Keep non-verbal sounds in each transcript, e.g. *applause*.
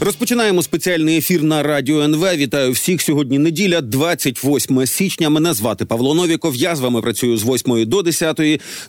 Розпочинаємо спеціальний ефір на радіо НВ. Вітаю всіх. Сьогодні неділя, 28 січня. Мене звати Павло Новіков. Я з вами працюю з 8 до 10.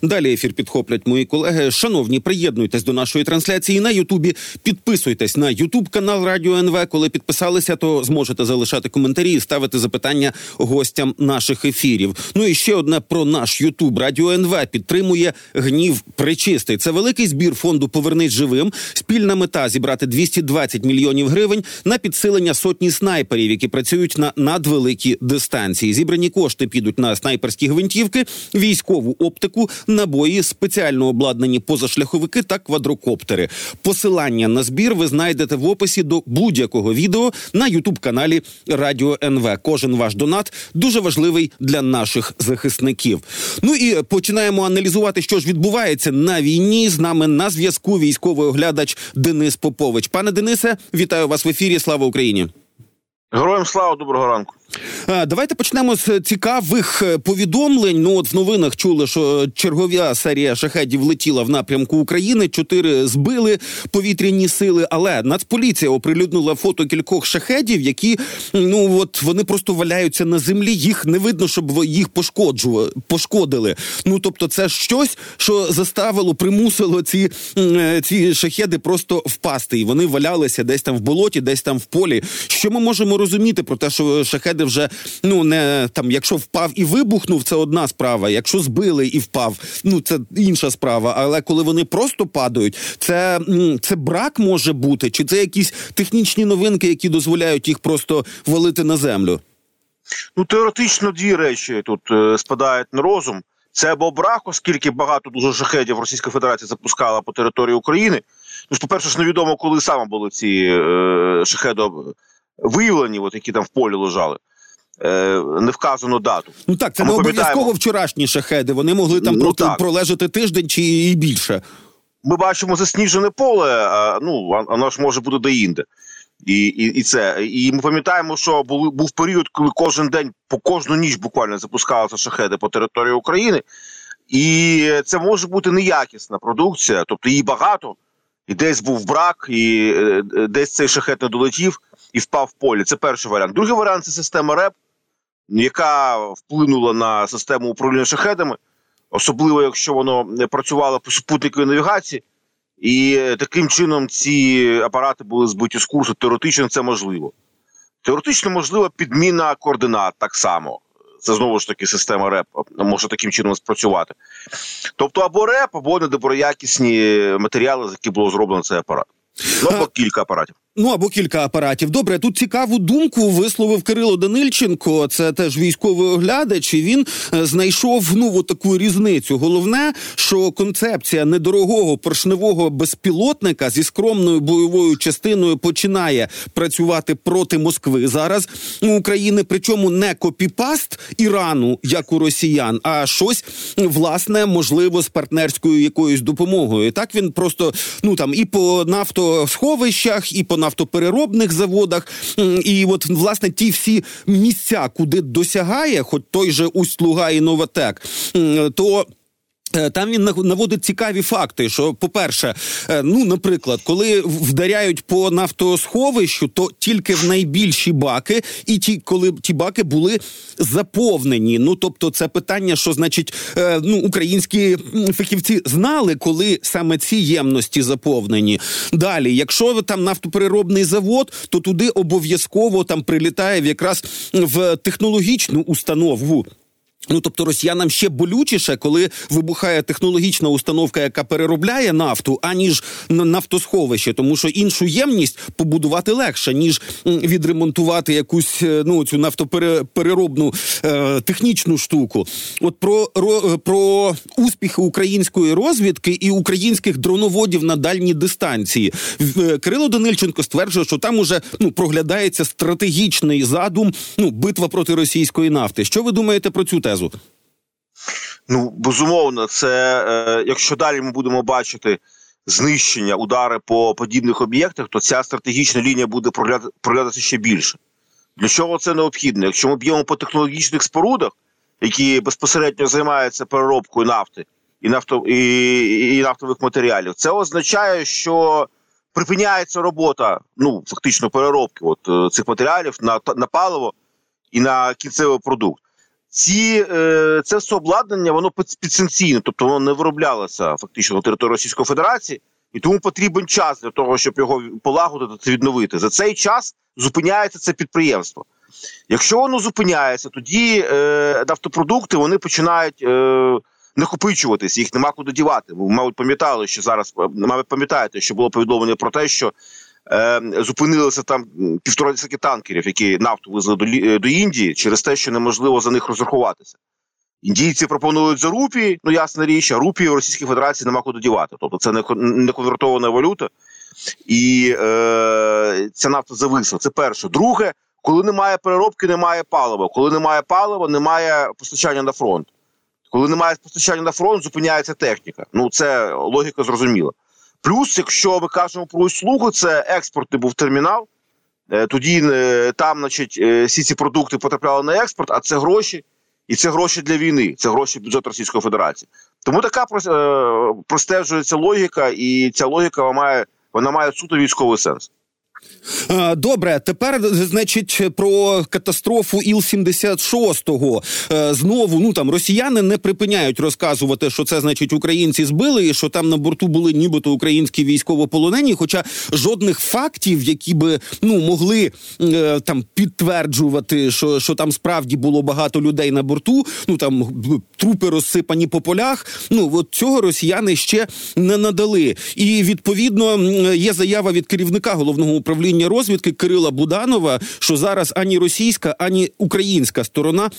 Далі ефір підхоплять мої колеги. Шановні, приєднуйтесь до нашої трансляції на Ютубі. Підписуйтесь на Ютуб канал Радіо НВ. Коли підписалися, то зможете залишати коментарі і ставити запитання гостям наших ефірів. Ну і ще одне про наш Ютуб. Радіо НВ підтримує гнів причистий. Це великий збір фонду Повернись живим. Спільна мета зібрати 220 мільйонів мільйонів гривень на підсилення сотні снайперів, які працюють на надвеликі дистанції. Зібрані кошти підуть на снайперські гвинтівки, військову оптику, набої, спеціально обладнані позашляховики та квадрокоптери. Посилання на збір ви знайдете в описі до будь-якого відео на ютуб каналі Радіо НВ. Кожен ваш донат дуже важливий для наших захисників. Ну і починаємо аналізувати, що ж відбувається на війні. З нами на зв'язку військовий оглядач Денис Попович. Пане Денисе, Вітаю вас в ефірі. Слава Україні! Героям слава доброго ранку. Давайте почнемо з цікавих е, повідомлень. Ну от в новинах чули, що чергова серія шахедів летіла в напрямку України. Чотири збили повітряні сили. Але Нацполіція оприлюднила фото кількох шахедів, які ну от вони просто валяються на землі. Їх не видно, щоб їх пошкоджували, пошкодили. Ну тобто, це щось, що заставило, примусило ці е, ці шахеди просто впасти. І вони валялися десь там в болоті, десь там в полі. Що ми можемо розуміти про те, що шахеди снаряди вже ну не там, якщо впав і вибухнув, це одна справа. Якщо збили і впав, ну це інша справа. Але коли вони просто падають, це це брак може бути, чи це якісь технічні новинки, які дозволяють їх просто валити на землю? Ну теоретично дві речі тут е, спадають на розум. Це або брак, оскільки багато дуже шахедів Російська Федерація запускала по території України. Ну ж, по перше, ж невідомо, коли саме були ці е, шахеди виявлені, от які там в полі лежали. Е, не вказано дату. Ну так, це не обов'язково вчорашні шахеди. Вони могли там ну, про, пролежати тиждень чи і більше. Ми бачимо засніжене поле, а, ну воно ж може бути деінде. І і, і це. І ми пам'ятаємо, що був, був період, коли кожен день по кожну ніч буквально запускалися шахеди по території України, і це може бути неякісна продукція, тобто її багато, і десь був брак, і е, десь цей шахет не долетів і впав в полі. Це перший варіант. Другий варіант це система РЕП яка вплинула на систему управління шахедами, особливо якщо воно працювало по супутниковій навігації, і таким чином ці апарати були збиті з курсу. Теоретично це можливо. Теоретично можлива підміна координат так само. Це знову ж таки система РЕП може таким чином спрацювати. Тобто, або РЕП, або недоброякісні матеріали, з яких було зроблено цей апарат. Ну, або кілька апаратів. Ну або кілька апаратів. Добре, тут цікаву думку висловив Кирило Данильченко. Це теж військовий оглядач. і Він е, знайшов ну таку різницю. Головне, що концепція недорогого поршневого безпілотника зі скромною бойовою частиною починає працювати проти Москви зараз у України. Причому не копіпаст Ірану, як у росіян, а щось власне можливо з партнерською якоюсь допомогою. Так він просто ну там і по нафтосховищах, і по нафтопереробних заводах. І от власне ті всі місця, куди досягає, хоч той же Усть-Луга і Новотек, то там він наводить цікаві факти. Що, по-перше, е, ну, наприклад, коли вдаряють по нафтосховищу, то тільки в найбільші баки, і ті, коли ті баки були заповнені. Ну тобто, це питання, що значить, е, ну українські фахівці знали, коли саме ці ємності заповнені. Далі, якщо там нафтопереробний завод, то туди обов'язково там прилітає якраз в технологічну установу. Ну, тобто росіянам ще болючіше, коли вибухає технологічна установка, яка переробляє нафту, аніж нафтосховище, тому що іншу ємність побудувати легше, ніж відремонтувати якусь е, ну цю нафтопереробну е, технічну штуку. От про ро, про успіхи української розвідки і українських дроноводів на дальній дистанції е, Кирило Данильченко стверджує, що там уже ну проглядається стратегічний задум. Ну битва проти російської нафти. Що ви думаєте про цю тезу? Тезу? Ну безумовно, це е, якщо далі ми будемо бачити знищення, удари по подібних об'єктах, то ця стратегічна лінія буде проглядатися ще більше. Для чого це необхідно? Якщо ми б'ємо по технологічних спорудах, які безпосередньо займаються переробкою нафти і нафто і, і нафтових матеріалів, це означає, що припиняється робота, ну фактично переробки от цих матеріалів на на паливо і на кінцевий продукт. Ці це все обладнання, воно підсанкційне, тобто воно не вироблялося фактично на території Російської Федерації, і тому потрібен час для того, щоб його полагодити та відновити. За цей час зупиняється це підприємство. Якщо воно зупиняється, тоді е, нафтопродукти вони починають е, накопичуватись, їх нема куди дівати. Ви, мабуть, пам'ятали, що зараз мабуть, пам'ятаєте, що було повідомлення про те, що е, зупинилися там півтора десятки танкерів, які нафту везли до, до Індії, через те, що неможливо за них розрахуватися. Індійці пропонують за рупії, ну ясна річ, а рупії в Російській Федерації нема куди дівати. Тобто це не конвертована валюта, і е, ця нафта зависла. Це перше. Друге, коли немає переробки, немає палива. Коли немає палива, немає постачання на фронт. Коли немає постачання на фронт, зупиняється техніка. Ну це логіка зрозуміла. Плюс, якщо ми кажемо про услугу, це експортний був термінал. Е, тоді е, там, значить, е, всі ці продукти потрапляли на експорт, а це гроші, і це гроші для війни, це гроші бюджету Російської Федерації. Тому така простежується логіка, і ця логіка має вона має суто військовий сенс. Добре, тепер значить про катастрофу іл 76 е, Знову ну там росіяни не припиняють розказувати, що це значить українці збили, і що там на борту були нібито українські військовополонені. Хоча жодних фактів, які би ну могли е, там підтверджувати, що що там справді було багато людей на борту. Ну там трупи розсипані по полях. Ну от цього росіяни ще не надали. І відповідно є заява від керівника головного управління розвідки Кирила Буданова, що зараз ані російська, ані українська сторона.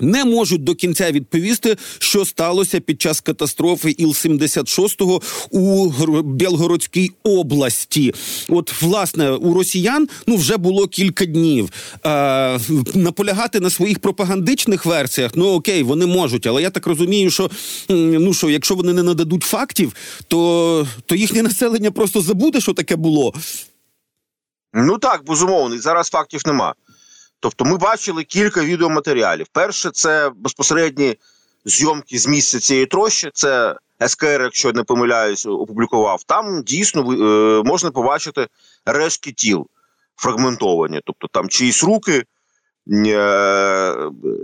Не можуть до кінця відповісти, що сталося під час катастрофи Іл-76 у Білгородській області. От, власне, у росіян ну вже було кілька днів. Е, наполягати на своїх пропагандичних версіях, ну окей, вони можуть, але я так розумію, що ну що, якщо вони не нададуть фактів, то, то їхнє населення просто забуде, що таке було. Ну так, безумовно, і зараз фактів нема. Тобто, ми бачили кілька відеоматеріалів. Перше, це безпосередні зйомки з місця цієї трощі. Це СКР, якщо не помиляюсь, опублікував. Там дійсно е, можна побачити рештки тіл фрагментовані, тобто там чиїсь руки, е,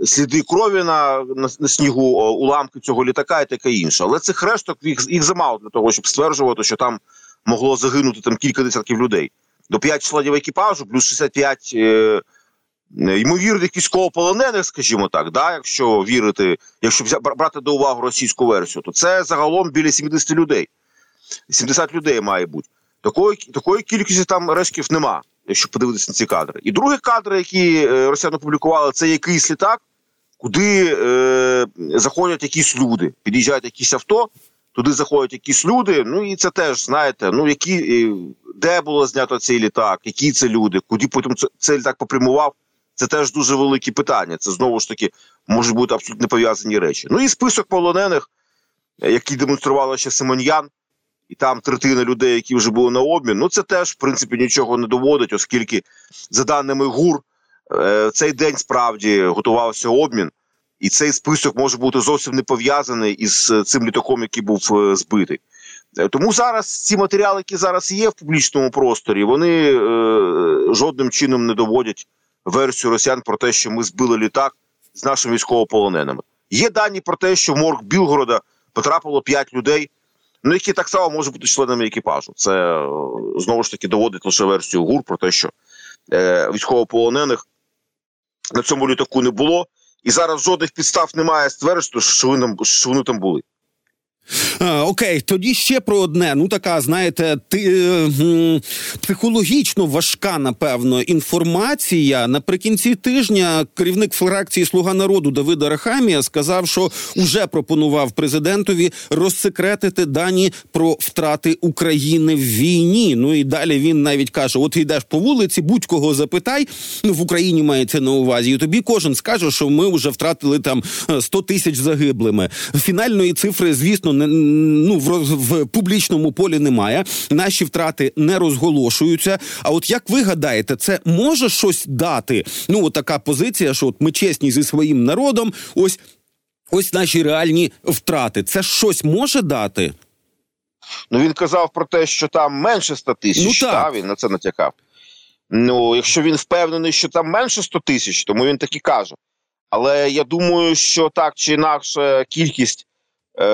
сліди крові на, на на, снігу, уламки цього літака і таке інше. Але цих решток їх їх замало для того, щоб стверджувати, що там могло загинути там кілька десятків людей до 5 членів екіпажу, плюс 65 е, ймовірних військовополонених, скажімо так, да, якщо вірити, якщо брати до уваги російську версію, то це загалом біля 70 людей. 70 людей має бути. Такої такої кількості там рештків нема, якщо подивитися на ці кадри. І другі кадри, які е, росіяни публікували, це якийсь літак, куди е, заходять якісь люди, під'їжджають якісь авто, туди заходять якісь люди. Ну і це теж знаєте, ну які де було знято цей літак, які це люди, куди потім цей літак попрямував. Це теж дуже великі питання. Це знову ж таки можуть бути абсолютно пов'язані речі. Ну і список полонених, які демонстрували ще Симоньян, і там третина людей, які вже були на обмін. Ну це теж в принципі нічого не доводить, оскільки, за даними ГУР, е, цей день справді готувався обмін, і цей список може бути зовсім не пов'язаний із е, цим літаком, який був е, збитий. Е, тому зараз ці матеріали, які зараз є в публічному просторі, вони е, жодним чином не доводять версію росіян про те, що ми збили літак з нашими військовополоненими. Є дані про те, що в морг Білгорода потрапило 5 людей, ну які так само можуть бути членами екіпажу. Це знову ж таки доводить лише версію ГУР про те, що е, військовополонених на цьому літаку не було, і зараз жодних підстав немає стверджувати, що вони, що вони там були. Окей, тоді ще про одне. Ну така, знаєте, ти, е, психологічно важка, напевно, інформація. Наприкінці тижня керівник фракції Слуга народу Давида Рахамія сказав, що вже пропонував президентові розсекретити дані про втрати України в війні. Ну і далі він навіть каже: От йдеш по вулиці, будь-кого запитай. Ну в Україні мається на увазі. І тобі кожен скаже, що ми вже втратили там 100 тисяч загиблими. Фінальної цифри, звісно не ну в, в публічному полі немає. Наші втрати не розголошуються. А от як ви гадаєте, це може щось дати? Ну, от така позиція, що от ми чесні зі своїм народом, ось ось наші реальні втрати. Це щось може дати? Ну він казав про те, що там менше 100 тисяч. Ну, так. Та, він на це натякав. Ну, якщо він впевнений, що там менше 100 тисяч, тому він так і каже. Але я думаю, що так чи інакше кількість,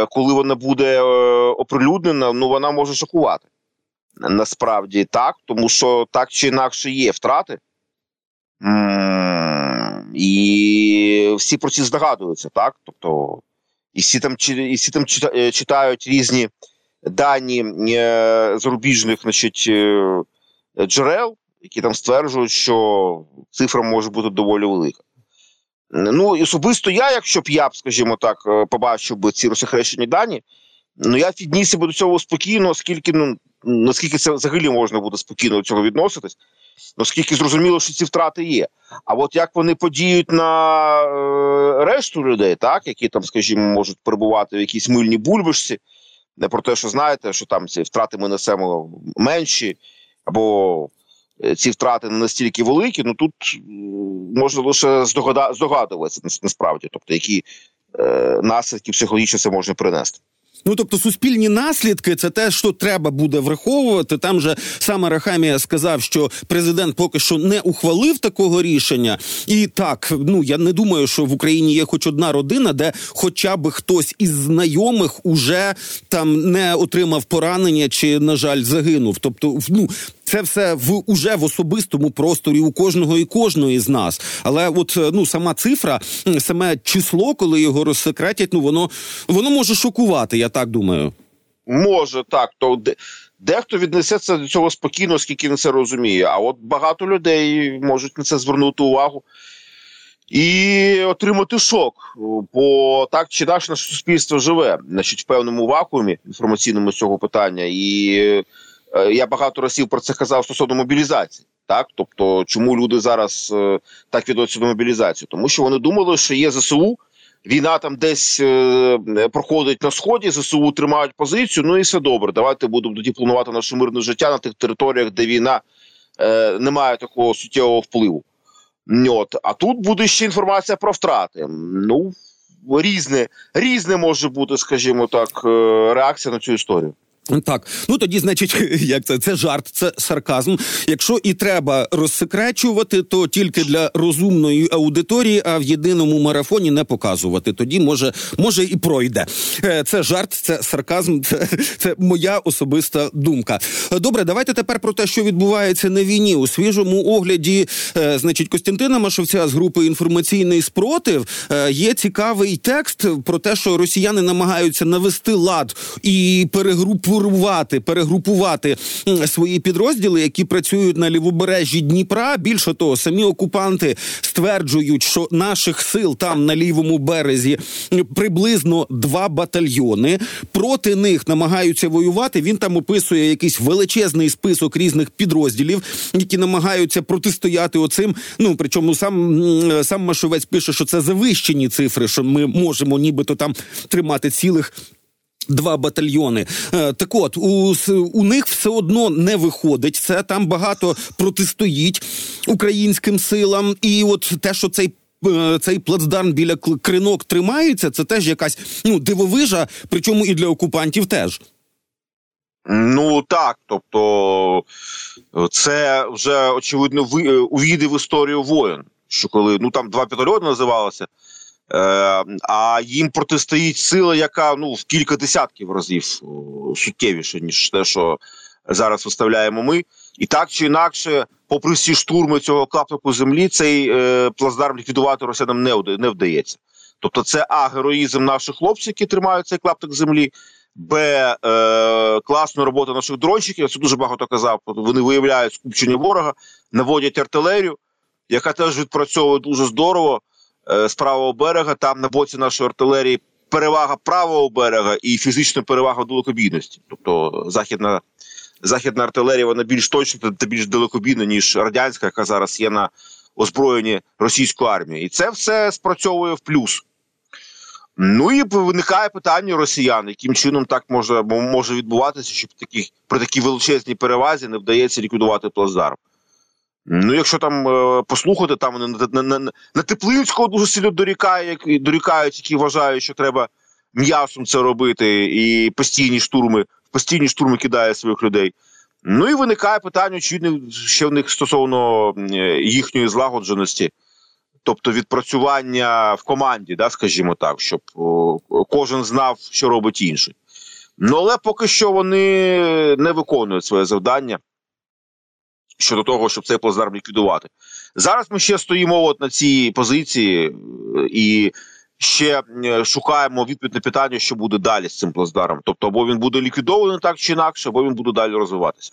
коли вона буде е, оприлюднена, ну вона може шокувати. Насправді так, тому що так чи інакше є втрати. І всі про ці здогадуються, так? Тобто, і всі там, і всі там е, читають різні дані е, зарубіжних значить, е, джерел, які там стверджують, що цифра може бути доволі велика. Ну, особисто я, якщо б я б, скажімо так, е, побачив би ці розсекречені дані, ну я віднісся би до цього спокійно, оскільки ну наскільки це взагалі можна буде спокійно до цього відноситись, оскільки зрозуміло, що ці втрати є. А от як вони подіють на е, решту людей, так які там, скажімо, можуть перебувати в якійсь мильній бульбашці, про те, що знаєте, що там ці втрати ми несемо менші, або ці втрати не настільки великі, ну тут е, можна лише здогадуватися насправді, тобто які е, наслідки психологічно це може принести. Ну тобто суспільні наслідки це те, що треба буде враховувати. Там же саме Рахамія сказав, що президент поки що не ухвалив такого рішення. І так, ну я не думаю, що в Україні є хоч одна родина, де хоча б хтось із знайомих уже там не отримав поранення чи, на жаль, загинув. Тобто, ну. Це все в уже в особистому просторі у кожного і кожної з нас. Але от е, ну сама цифра, саме число, коли його розсекретять, ну воно воно може шокувати. Я так думаю. Може так, то де, дехто віднесеться до цього спокійно, оскільки він це розуміє. А от багато людей можуть на це звернути увагу і отримати шок. Бо так чи інакше наше суспільство живе, значить, в певному вакуумі інформаційному цього питання. І е, я багато разів про це казав стосовно мобілізації. Так, тобто, чому люди зараз е, так відносяться до мобілізації? Тому що вони думали, що є ЗСУ, війна там десь е, проходить на сході, ЗСУ тримають позицію. Ну і все добре. Давайте будемо тоді планувати наше мирне життя на тих територіях, де війна е, не має такого суттєвого впливу. От. А тут буде ще інформація про втрати. Ну, різне, різне може бути, скажімо так, е, реакція на цю історію. Так, ну тоді, значить, *laughs* як це? Це жарт, це сарказм. Якщо і треба розсекречувати, то тільки для розумної аудиторії, а в єдиному марафоні не показувати. Тоді може, може і пройде. Е, Це жарт, це сарказм, *laughs* це, це моя особиста думка. Добре, давайте тепер про те, що відбувається на війні у свіжому огляді. е, Значить, Костянтина Машовця з групи інформаційний спротив е, є цікавий текст про те, що росіяни намагаються навести лад і перегрупувати, перегрупувати свої підрозділи, які працюють на лівобережжі Дніпра. Більше того, самі окупанти стверджують, що наших сил там на лівому березі приблизно два батальйони. Проти них намагаються воювати. Він там описує якийсь величезний список різних підрозділів, які намагаються протистояти оцим. Ну причому сам сам Машовець пише, що це завищені цифри, що ми можемо нібито там тримати цілих. Два батальйони. Е, Так от, у, у них все одно не виходить. Це там багато протистоїть українським силам. І от те, що цей. е, Цей плацдарм біля кринок тримається, це теж якась ну дивовижа, причому і для окупантів теж. Ну так, тобто це вже очевидно ви- е, увійде в історію воєн. Що коли ну там два батальйони називалося, е, а їм протистоїть сила, яка ну в кілька десятків разів о, суттєвіше, ніж те, що зараз виставляємо ми. І так чи інакше, попри всі штурми цього клаптику землі, цей е, плацдарм ліквідувати росіянам не, не вдається. Тобто, це а героїзм наших хлопців, які тримають цей клаптик землі. Б. Е, класна робота наших дронщиків. Я це дуже багато казав. Вони виявляють скупчення ворога, наводять артилерію, яка теж відпрацьовує дуже здорово е, з правого берега. Там на боці нашої артилерії перевага правого берега і фізична перевага далекобійності. Тобто західна, західна артилерія вона більш точна та більш далекобійна, ніж радянська, яка зараз є на озброєнні російської армії. І це все спрацьовує в плюс. Ну і виникає питання росіян, яким чином так може може відбуватися, щоб таких при такій величезній перевазі не вдається ліквідувати плацдарм. Ну, якщо там е, послухати, там на, на, на, на Теплинського дуже сильно дорікає, як, дорікають, які вважають, що треба м'ясом це робити, і постійні штурми, постійні штурми кидає своїх людей. Ну і виникає питання, очевидно, ще в них стосовно їхньої злагодженості, тобто відпрацювання в команді, да, скажімо так, щоб кожен знав, що робить інший. Ну але поки що вони не виконують своє завдання щодо того, щоб цей плацдарм ліквідувати. Зараз ми ще стоїмо от на цій позиції і ще шукаємо відповідь на питання, що буде далі з цим плацдаром. Тобто, або він буде ліквідований так чи інакше, або він буде далі розвиватися.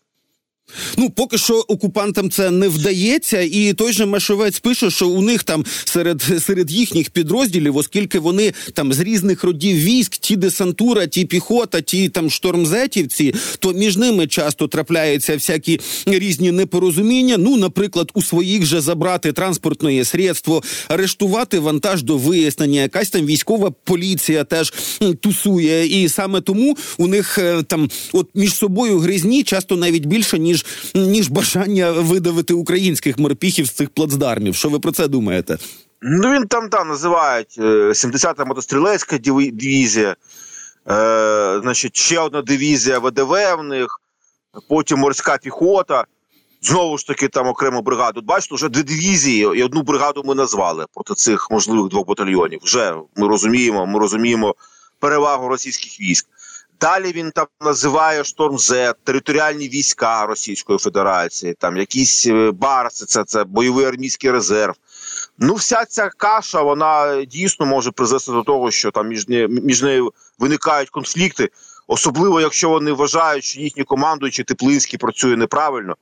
Ну, поки що окупантам це не вдається, і той же Машовець пише, що у них там серед серед їхніх підрозділів, оскільки вони там з різних родів військ, ті десантура, ті піхота, ті там штормзетівці, то між ними часто трапляються всякі різні непорозуміння. Ну, наприклад, у своїх же забрати транспортне средство, арештувати вантаж до вияснення, якась там військова поліція теж тусує, і саме тому у них там от між собою гризні часто навіть більше ніж ніж ніж бажання видавити українських морпіхів з цих плацдармів. Що ви про це думаєте? Ну він там там називають 70-та мотострілецька дивізія, е, значить, ще одна дивізія ВДВ в них, потім морська піхота. Знову ж таки, там окрему бригаду. Бачите, вже дві дивізії і одну бригаду ми назвали проти цих можливих двох батальйонів. Вже ми розуміємо, ми розуміємо перевагу російських військ. Далі він там називає Шторм З, територіальні війська Російської Федерації, там якісь е, барси, це це бойовий армійський резерв. Ну, вся ця каша вона дійсно може призвести до того, що там між між нею виникають конфлікти, особливо якщо вони вважають, що їхні командуючі Теплинський працює неправильно,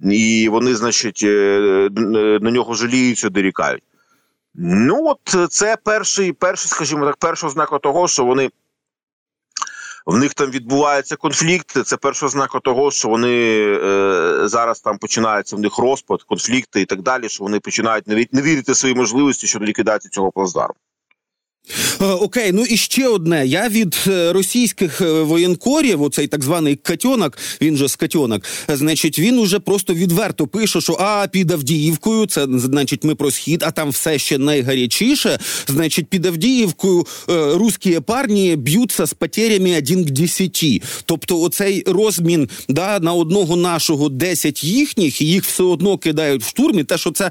і вони, значить, е, на нього жаліються, дорікають. Ну, от це перший, перший, скажімо так, перша ознака того, що вони в них там відбуваються конфлікти. Це перша ознака того, що вони е, зараз там починається в них розпад, конфлікти і так далі. Що вони починають не вірити своїй свої можливості щодо ліквідації цього плацдарму. Е, окей, ну і ще одне. Я від е, російських е, воєнкорів, оцей так званий Катьонок, він же Скатьонок, значить, він уже просто відверто пише, що а під Авдіївкою, це значить, ми про схід, а там все ще найгарячіше. Значить, під Авдіївкою русські парні б'ються з потерями 1 к 10. Тобто, оцей розмін да, на одного нашого 10 їхніх, і їх все одно кидають в штурмі. Те, що це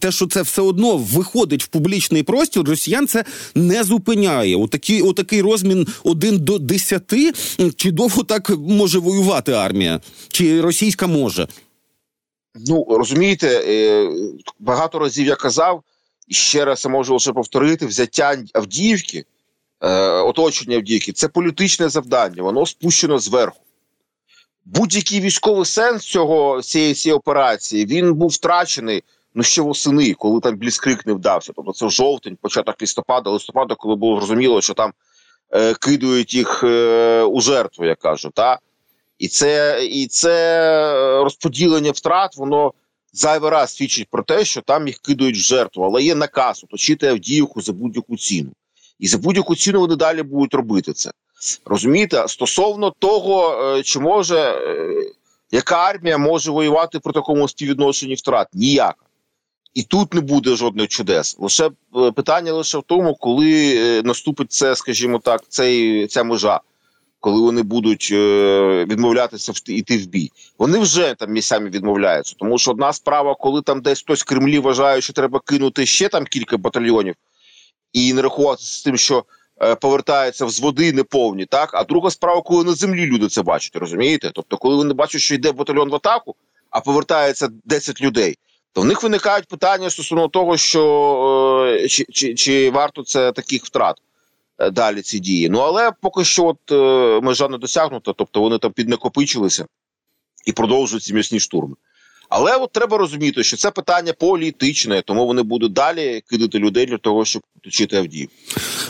те, що це все одно виходить в публічний простір, росіян це не зупиняє. Отакий, отакий розмін один до десяти. Чи довго так може воювати армія? Чи російська може? Ну розумієте, е, багато разів я казав, і ще раз я можу лише повторити: взяття Авдіївки, е, оточення Авдіївки це політичне завдання, воно спущено зверху. Будь-який військовий сенс цього цієї, цієї операції він був втрачений ну ще восени, коли там бліскрик не вдався. Тобто це жовтень, початок листопада, листопада, коли було зрозуміло, що там е, кидають їх е, у жертву, я кажу. Та? І це і це розподілення втрат, воно зайвий раз свідчить про те, що там їх кидають в жертву, але є наказ оточити Авдіївку за будь-яку ціну. І за будь-яку ціну вони далі будуть робити це. Розумієте, стосовно того, е, чи може е, яка армія може воювати при такому співвідношенні втрат? Ніяка. І тут не буде жодних чудес. Лише е, питання лише в тому, коли е, наступить це, скажімо так, цей ця межа, коли вони будуть е, відмовлятися йти в бій. Вони вже там місцями відмовляються. Тому що одна справа, коли там десь хтось в Кремлі вважає, що треба кинути ще там кілька батальйонів і не рахуватися з тим, що повертаються взводи неповні, так а друга справа, коли на землі люди це бачать, розумієте? Тобто, коли вони бачать, що йде батальйон в атаку, а повертається 10 людей то в них виникають питання стосовно того, що е, чи, чи, чи варто це таких втрат е, далі ці дії. Ну але поки що от е, межа не досягнута, тобто вони там піднакопичилися і продовжують ці м'ясні штурми. Але от треба розуміти, що це питання політичне, тому вони будуть далі кидати людей для того, щоб оточити Авдіївку.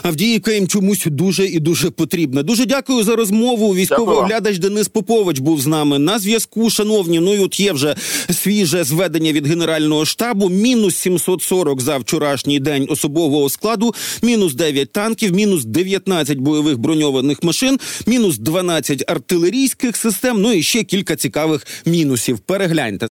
Авдіївка їм чомусь дуже і дуже потрібна. Дуже дякую за розмову. Військовий оглядач Денис Попович був з нами на зв'язку. Шановні, ну і от є вже свіже зведення від генерального штабу. Мінус 740 за вчорашній день особового складу, мінус 9 танків, мінус 19 бойових броньованих машин, мінус 12 артилерійських систем. Ну і ще кілька цікавих мінусів. Перегляньте.